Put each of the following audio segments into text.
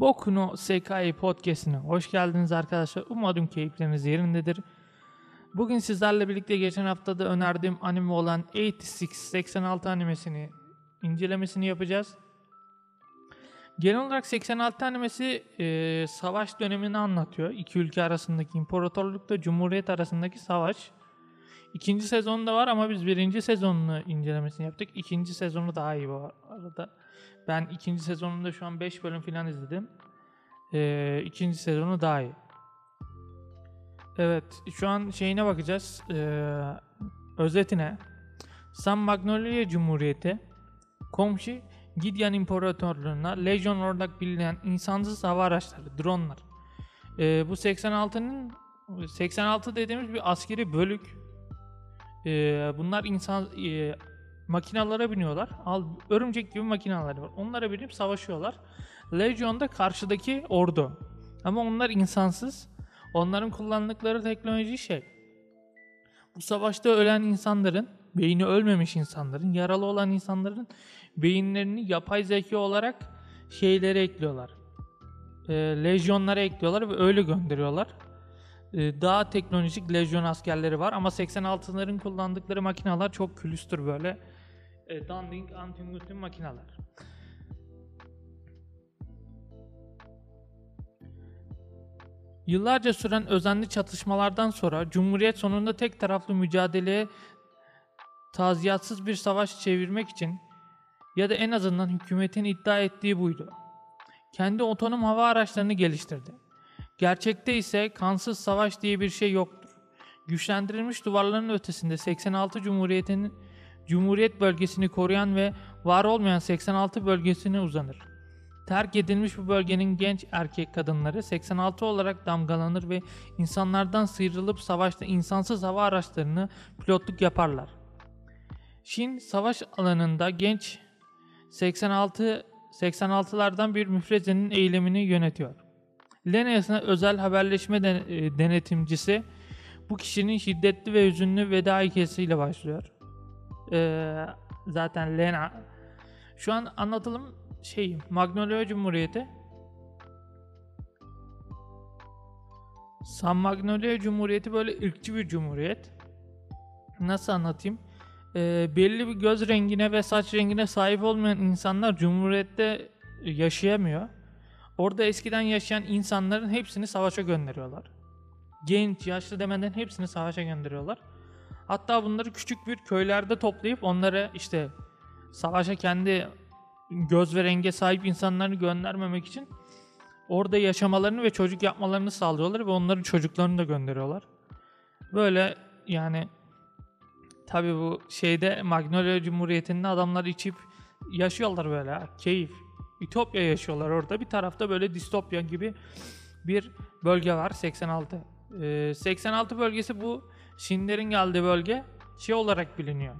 Boku no Sekai Podcast'ine hoş geldiniz arkadaşlar. Umarım keyifleriniz yerindedir. Bugün sizlerle birlikte geçen haftada önerdiğim anime olan 86 86 animesini incelemesini yapacağız. Genel olarak 86 animesi e, savaş dönemini anlatıyor. İki ülke arasındaki imparatorlukla cumhuriyet arasındaki savaş. İkinci sezonu da var ama biz birinci sezonunu incelemesini yaptık. İkinci sezonu daha iyi bu arada. Ben ikinci sezonunda şu an 5 bölüm falan izledim. Ee, ikinci sezonu daha iyi. Evet şu an şeyine bakacağız. Ee, özetine. San Magnolia Cumhuriyeti komşu Gideon İmparatorluğu'na Legion olarak bilinen insansız hava araçları, dronlar. Ee, bu 86'nın 86 dediğimiz bir askeri bölük. Ee, bunlar insan e, makinalara biniyorlar. Al, örümcek gibi makinaları var. Onlara binip savaşıyorlar. Legion da karşıdaki ordu. Ama onlar insansız. Onların kullandıkları teknoloji şey. Bu savaşta ölen insanların, beyni ölmemiş insanların, yaralı olan insanların beyinlerini yapay zeka olarak şeylere ekliyorlar. E, lejyonlara ekliyorlar ve öyle gönderiyorlar. E, daha teknolojik lejyon askerleri var ama 86'ların kullandıkları makineler çok külüstür böyle. E, dandik antingutin makineler. Yıllarca süren özenli çatışmalardan sonra Cumhuriyet sonunda tek taraflı mücadeleye taziyatsız bir savaş çevirmek için ya da en azından hükümetin iddia ettiği buydu. Kendi otonom hava araçlarını geliştirdi. Gerçekte ise kansız savaş diye bir şey yoktur. Güçlendirilmiş duvarların ötesinde 86 Cumhuriyet'in Cumhuriyet bölgesini koruyan ve var olmayan 86 bölgesine uzanır. Terk edilmiş bu bölgenin genç erkek kadınları 86 olarak damgalanır ve insanlardan sıyrılıp savaşta insansız hava araçlarını pilotluk yaparlar. Şin savaş alanında genç 86 86'lardan bir müfrezenin eylemini yönetiyor. Lena'sına özel haberleşme denetimcisi bu kişinin şiddetli ve hüzünlü veda hikayesiyle başlıyor. Ee, zaten Lena şu an anlatılım şey Magnolia Cumhuriyeti San Magnolia Cumhuriyeti böyle ırkçı bir cumhuriyet. Nasıl anlatayım? Ee, belli bir göz rengine ve saç rengine sahip olmayan insanlar cumhuriyette yaşayamıyor. Orada eskiden yaşayan insanların hepsini savaşa gönderiyorlar. Genç, yaşlı demeden hepsini savaşa gönderiyorlar. Hatta bunları küçük bir köylerde toplayıp onları işte savaşa kendi göz ve renge sahip insanları göndermemek için orada yaşamalarını ve çocuk yapmalarını sağlıyorlar ve onların çocuklarını da gönderiyorlar. Böyle yani tabi bu şeyde Magnolia Cumhuriyeti'nde adamlar içip yaşıyorlar böyle keyif. Ütopya yaşıyorlar orada. Bir tarafta böyle distopya gibi bir bölge var 86. Ee, 86 bölgesi bu Şinlerin geldiği bölge şey olarak biliniyor.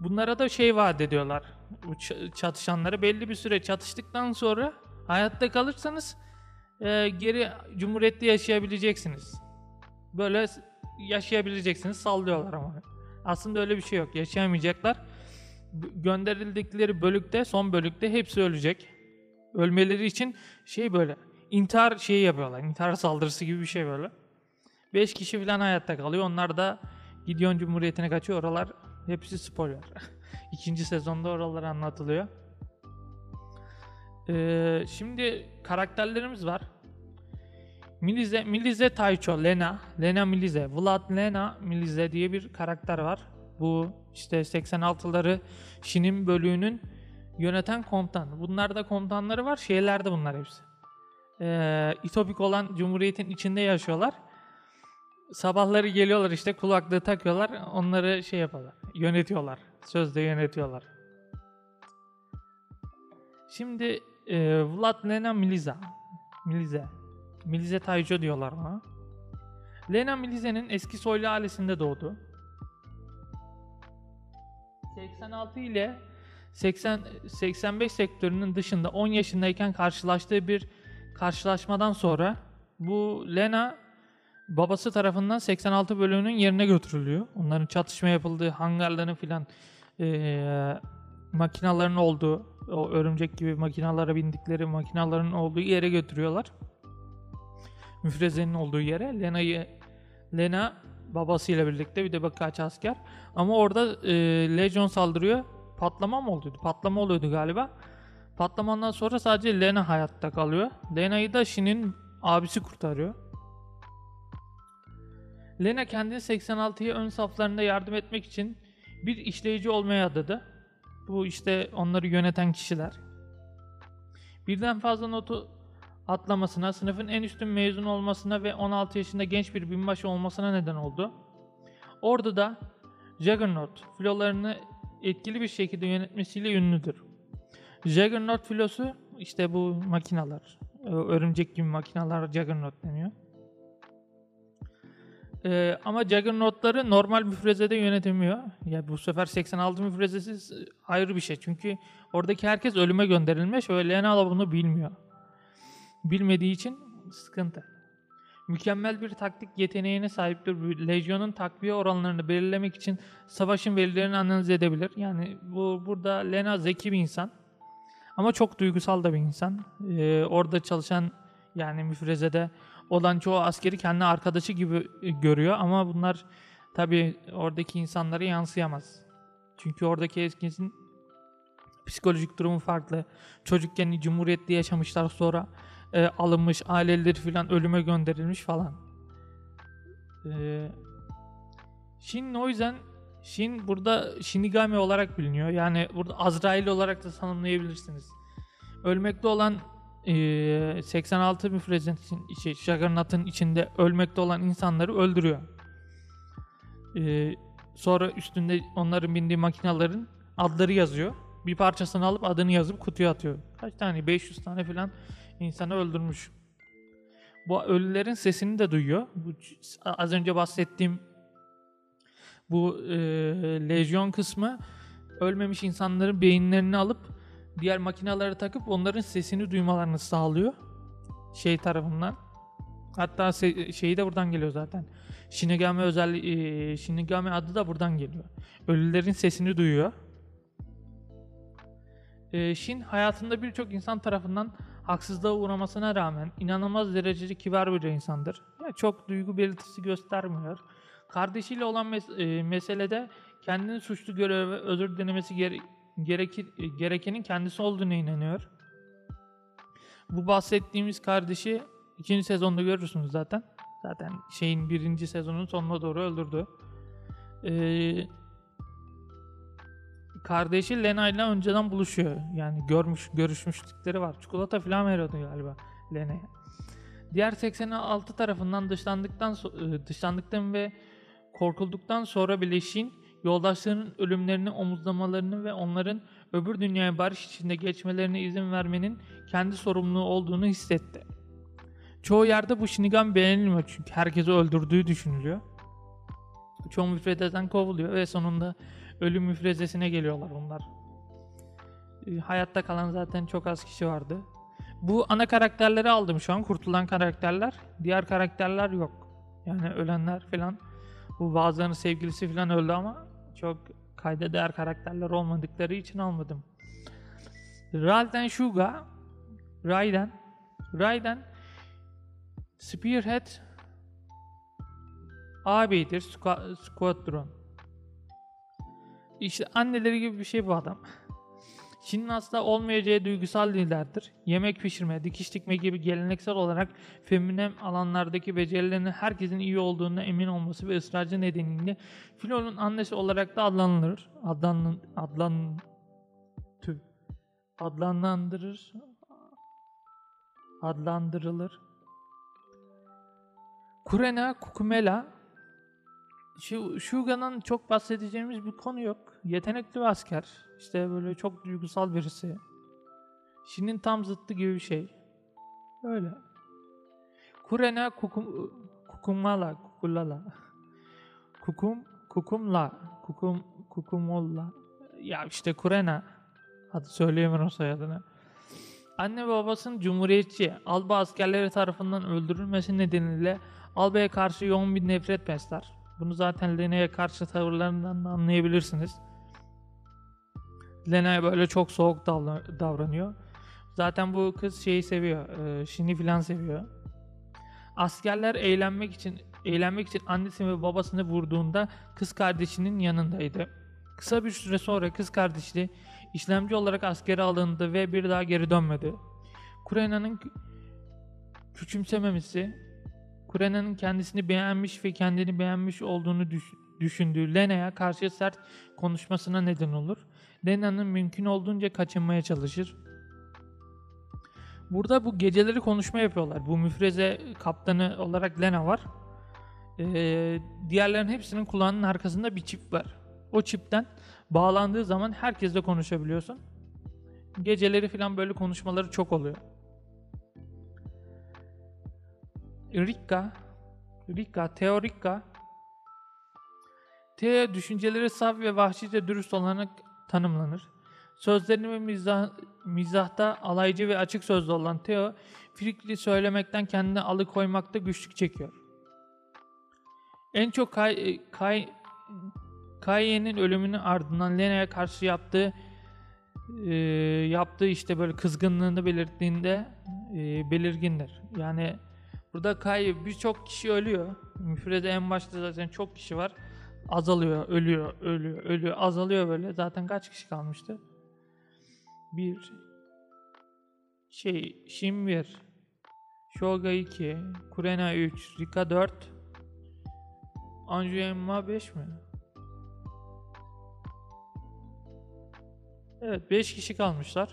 Bunlara da şey vaat ediyorlar. Bu çatışanları belli bir süre çatıştıktan sonra hayatta kalırsanız e, geri cumhuriyette yaşayabileceksiniz. Böyle yaşayabileceksiniz sallıyorlar ama. Aslında öyle bir şey yok. Yaşayamayacaklar. Gönderildikleri bölükte, son bölükte hepsi ölecek. Ölmeleri için şey böyle intihar şeyi yapıyorlar. İntihar saldırısı gibi bir şey böyle. 5 kişi falan hayatta kalıyor. Onlar da Gideon Cumhuriyeti'ne kaçıyor. Oralar hepsi spoiler. İkinci sezonda oralar anlatılıyor. Ee, şimdi karakterlerimiz var. Milize, Milize Taicho, Lena, Lena Milize, Vlad Lena Milize diye bir karakter var. Bu işte 86'ları Şin'in bölüğünün yöneten komutan. Bunlarda komutanları var, şeylerde bunlar hepsi. Ee, İtopik olan Cumhuriyet'in içinde yaşıyorlar. Sabahları geliyorlar işte kulaklığı takıyorlar. Onları şey yapıyorlar. Yönetiyorlar. Sözde yönetiyorlar. Şimdi e, Vlad Lena Miliza. Milize. Milize Tayco diyorlar ona. Lena Milize'nin eski soylu ailesinde doğdu. 86 ile 80 85 sektörünün dışında 10 yaşındayken karşılaştığı bir karşılaşmadan sonra bu Lena babası tarafından 86 bölüğünün yerine götürülüyor. Onların çatışma yapıldığı hangarların filan e, makinaların olduğu o örümcek gibi makinalara bindikleri makinaların olduğu yere götürüyorlar. Müfrezenin olduğu yere. Lena'yı Lena babasıyla birlikte bir de birkaç asker. Ama orada e, Legion saldırıyor. Patlama mı oluyordu? Patlama oluyordu galiba. Patlamandan sonra sadece Lena hayatta kalıyor. Lena'yı da Shin'in abisi kurtarıyor. Lena kendini 86'ya ön saflarında yardım etmek için bir işleyici olmaya adadı. Bu işte onları yöneten kişiler. Birden fazla notu atlamasına, sınıfın en üstün mezun olmasına ve 16 yaşında genç bir binbaşı olmasına neden oldu. Orada da Juggernaut filolarını etkili bir şekilde yönetmesiyle ünlüdür. Juggernaut filosu işte bu makinalar, örümcek gibi makinalar Juggernaut deniyor. Ee, ama Juggernaut'ları normal müfrezede yönetemiyor. Ya bu sefer 86 müfrezesi ayrı bir şey. Çünkü oradaki herkes ölüme gönderilmiş ve Lena bunu bilmiyor. Bilmediği için sıkıntı. Mükemmel bir taktik yeteneğine sahiptir. Lejyonun takviye oranlarını belirlemek için savaşın verilerini analiz edebilir. Yani bu burada Lena zeki bir insan. Ama çok duygusal da bir insan. Ee, orada çalışan yani müfrezede olan çoğu askeri kendi arkadaşı gibi e, görüyor ama bunlar tabi oradaki insanlara yansıyamaz. Çünkü oradaki herkesin psikolojik durumu farklı. Çocukken cumhuriyette yaşamışlar sonra e, alınmış aileleri falan ölüme gönderilmiş falan. E, Shin o yüzden Shin burada Shinigami olarak biliniyor. Yani burada Azrail olarak da tanımlayabilirsiniz. Ölmekte olan e, 86 müfrezetin şey, Juggernaut'ın içinde ölmekte olan insanları öldürüyor. E, sonra üstünde onların bindiği makinaların adları yazıyor. Bir parçasını alıp adını yazıp kutuya atıyor. Kaç tane? 500 tane falan insanı öldürmüş. Bu ölülerin sesini de duyuyor. Bu, az önce bahsettiğim bu e, lejyon kısmı ölmemiş insanların beyinlerini alıp diğer makinaları takıp onların sesini duymalarını sağlıyor. Şey tarafından. Hatta se- şeyi de buradan geliyor zaten. Shinigami özel e, Shinigami adı da buradan geliyor. Ölülerin sesini duyuyor. E, Shin hayatında birçok insan tarafından haksızlığa uğramasına rağmen inanılmaz derecede kibar bir insandır. Yani çok duygu belirtisi göstermiyor. Kardeşiyle olan mes- e, meselede kendini suçlu görüyor ve özür dilemesi gere- gerekir, e, gerekenin kendisi olduğuna inanıyor. Bu bahsettiğimiz kardeşi ikinci sezonda görürsünüz zaten. Zaten şeyin birinci sezonun sonuna doğru öldürdü. Ee, kardeşi Lena ile önceden buluşuyor. Yani görmüş görüşmüşlükleri var. Çikolata falan veriyordu galiba Lena'ya. Diğer 86 tarafından dışlandıktan so- dışlandıktan ve korkulduktan sonra bile Shin yoldaşlarının ölümlerini omuzlamalarını ve onların öbür dünyaya barış içinde geçmelerine izin vermenin kendi sorumluluğu olduğunu hissetti. Çoğu yerde bu Shinigami beğenilmiyor çünkü herkesi öldürdüğü düşünülüyor. Çoğu müfrezeden kovuluyor ve sonunda ölüm müfrezesine geliyorlar onlar. E, hayatta kalan zaten çok az kişi vardı. Bu ana karakterleri aldım şu an. Kurtulan karakterler. Diğer karakterler yok. Yani ölenler falan. Bu bazılarının sevgilisi falan öldü ama çok kayda değer karakterler olmadıkları için almadım. Raiden Shuga Raiden Raiden Spearhead Squa- Squadron. İşte anneleri gibi bir şey bu adam. Çin'in asla olmayacağı duygusal liderdir. Yemek pişirme, dikiş dikme gibi geleneksel olarak feminen alanlardaki becerilerinin herkesin iyi olduğuna emin olması ve ısrarcı nedeniyle Filo'nun annesi olarak da adlandırılır. Adlan, adlan, tüh, adlandırır, adlandırılır. Kurena Kukumela Shuga'nın çok bahsedeceğimiz bir konu yok. Yetenekli bir asker. İşte böyle çok duygusal birisi. Shin'in tam zıttı gibi bir şey. Öyle. Kurena kukum, kukumala, kukulala. Kukum, kukumla, kukum, kukumolla. Ya işte Kurena. Adı söyleyemiyorum soyadını. Anne babasının cumhuriyetçi, alba askerleri tarafından öldürülmesi nedeniyle Alba'ya karşı yoğun bir nefret besler. Bunu zaten Lena'ya karşı tavırlarından da anlayabilirsiniz. Lena'ya böyle çok soğuk davranıyor. Zaten bu kız şeyi seviyor. E, falan seviyor. Askerler eğlenmek için eğlenmek için annesini ve babasını vurduğunda kız kardeşinin yanındaydı. Kısa bir süre sonra kız kardeşi işlemci olarak askere alındı ve bir daha geri dönmedi. Kurena'nın kü- küçümsememesi, Kurena'nın kendisini beğenmiş ve kendini beğenmiş olduğunu düş- düşündüğü Lena'ya karşı sert konuşmasına neden olur. Lena'nın mümkün olduğunca kaçınmaya çalışır. Burada bu geceleri konuşma yapıyorlar. Bu müfreze kaptanı olarak Lena var. Ee, diğerlerin hepsinin kulağının arkasında bir çip var. O çipten bağlandığı zaman herkesle konuşabiliyorsun. Geceleri falan böyle konuşmaları çok oluyor. Rika, Rika, Theo Rika, Theo düşünceleri saf ve vahşice dürüst olarak tanımlanır. Sözlerini ve mizah, mizahta alaycı ve açık sözlü olan Theo, fikri söylemekten kendini alıkoymakta güçlük çekiyor. En çok Kay, Kay, Kaye'nin ölümünün ardından Lena'ya karşı yaptığı e, yaptığı işte böyle kızgınlığını belirttiğinde e, belirgindir. Yani burada Kaye birçok kişi ölüyor. Müfrede en başta zaten çok kişi var. Azalıyor, ölüyor, ölüyor, ölüyor, azalıyor böyle. Zaten kaç kişi kalmıştı? Bir şey, Shin 1, Shoga 2, Kurena 3, Rika 4, Anju Emma 5 mi? Evet 5 kişi kalmışlar.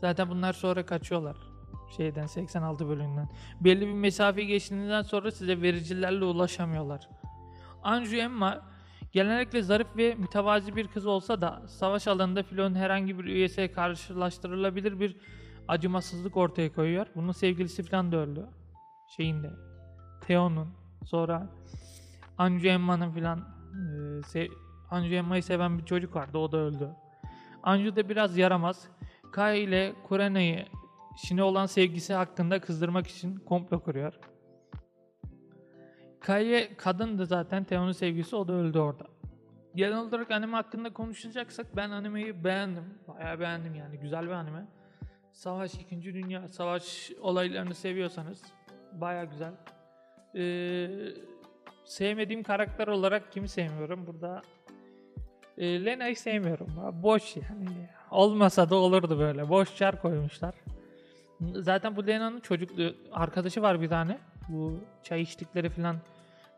Zaten bunlar sonra kaçıyorlar. Şeyden 86 bölümünden. Belli bir mesafe geçtiğinden sonra size vericilerle ulaşamıyorlar. Anju Emma genellikle zarif ve mütevazi bir kız olsa da savaş alanında filonun herhangi bir üyesiyle karşılaştırılabilir bir acımasızlık ortaya koyuyor. Bunun sevgilisi falan da öldü. Şeyinde. Theo'nun. Sonra Anju Emma'nın filan e, Anju Emma'yı seven bir çocuk vardı. O da öldü. Anju da biraz yaramaz. Kai ile Kurena'yı Shin'e olan sevgisi hakkında kızdırmak için komplo kuruyor. Kai'ye kadındı zaten. Theo'nun sevgisi o da öldü orada. Genel olarak anime hakkında konuşacaksak ben animeyi beğendim. Bayağı beğendim yani. Güzel bir anime. Savaş, 2. Dünya Savaş olaylarını seviyorsanız bayağı güzel. Ee, sevmediğim karakter olarak kimi sevmiyorum? Burada e, Lena'yı sevmiyorum. Boş yani. Olmasa da olurdu böyle. Boş çar koymuşlar. Zaten bu Lena'nın çocuklu arkadaşı var bir tane. Bu çay içtikleri falan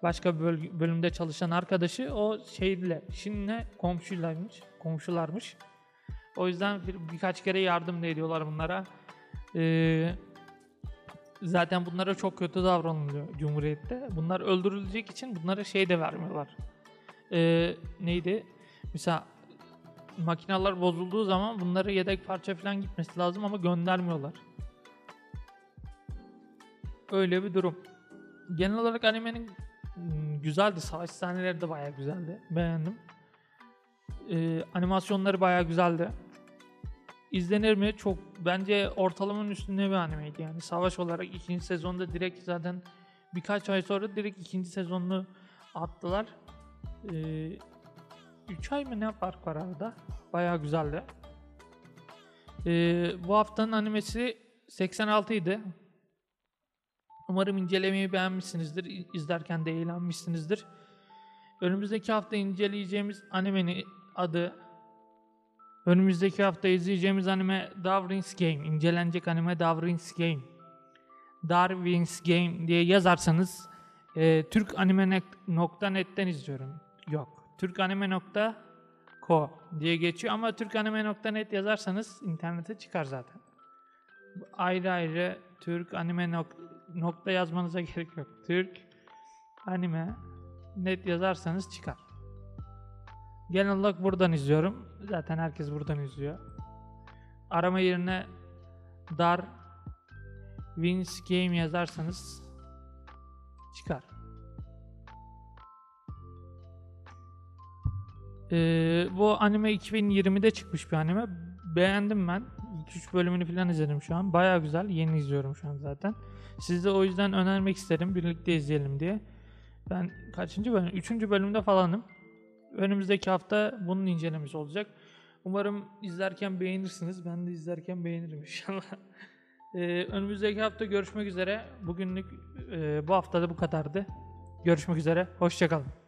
başka böl- bölümde çalışan arkadaşı o şeyle Şin'le komşularmış. Komşularmış. O yüzden bir, birkaç kere yardım da ediyorlar bunlara. Ee, zaten bunlara çok kötü davranılıyor Cumhuriyet'te. Bunlar öldürülecek için bunlara şey de vermiyorlar. Ee, neydi? Mesela makinalar bozulduğu zaman bunlara yedek parça falan gitmesi lazım ama göndermiyorlar. Öyle bir durum. Genel olarak animenin hmm, güzeldi. Savaş sahneleri de bayağı güzeldi. Beğendim. Ee, animasyonları bayağı güzeldi. İzlenir mi? Çok bence ortalamanın üstünde bir animeydi. Yani savaş olarak ikinci sezonda direkt zaten birkaç ay sonra direkt ikinci sezonunu attılar. 3 ay mı ne fark var arada? Bayağı güzeldi. Ee, bu haftanın animesi 86 idi. Umarım incelemeyi beğenmişsinizdir. İzlerken de eğlenmişsinizdir. Önümüzdeki hafta inceleyeceğimiz animenin adı Önümüzdeki hafta izleyeceğimiz anime Darwin's Game. İncelenecek anime Darwin's Game. Darwin's Game diye yazarsanız e, türkanime.net'ten izliyorum. Yok. Türkanime.co diye geçiyor ama türkanime.net yazarsanız internete çıkar zaten. Ayrı ayrı Türk anime nok- nokta yazmanıza gerek yok. Türk anime net yazarsanız çıkar. Genel olarak buradan izliyorum. Zaten herkes buradan izliyor. Arama yerine dar Wins Game yazarsanız çıkar. Ee, bu anime 2020'de çıkmış bir anime. Beğendim ben. 2-3 bölümünü falan izledim şu an. Baya güzel. Yeni izliyorum şu an zaten. Size o yüzden önermek isterim. Birlikte izleyelim diye. Ben kaçıncı bölüm? Üçüncü bölümde falanım. Önümüzdeki hafta bunun incelemesi olacak. Umarım izlerken beğenirsiniz. Ben de izlerken beğenirim inşallah. Ee, önümüzdeki hafta görüşmek üzere. Bugünlük e, bu haftada bu kadardı. Görüşmek üzere. Hoşçakalın.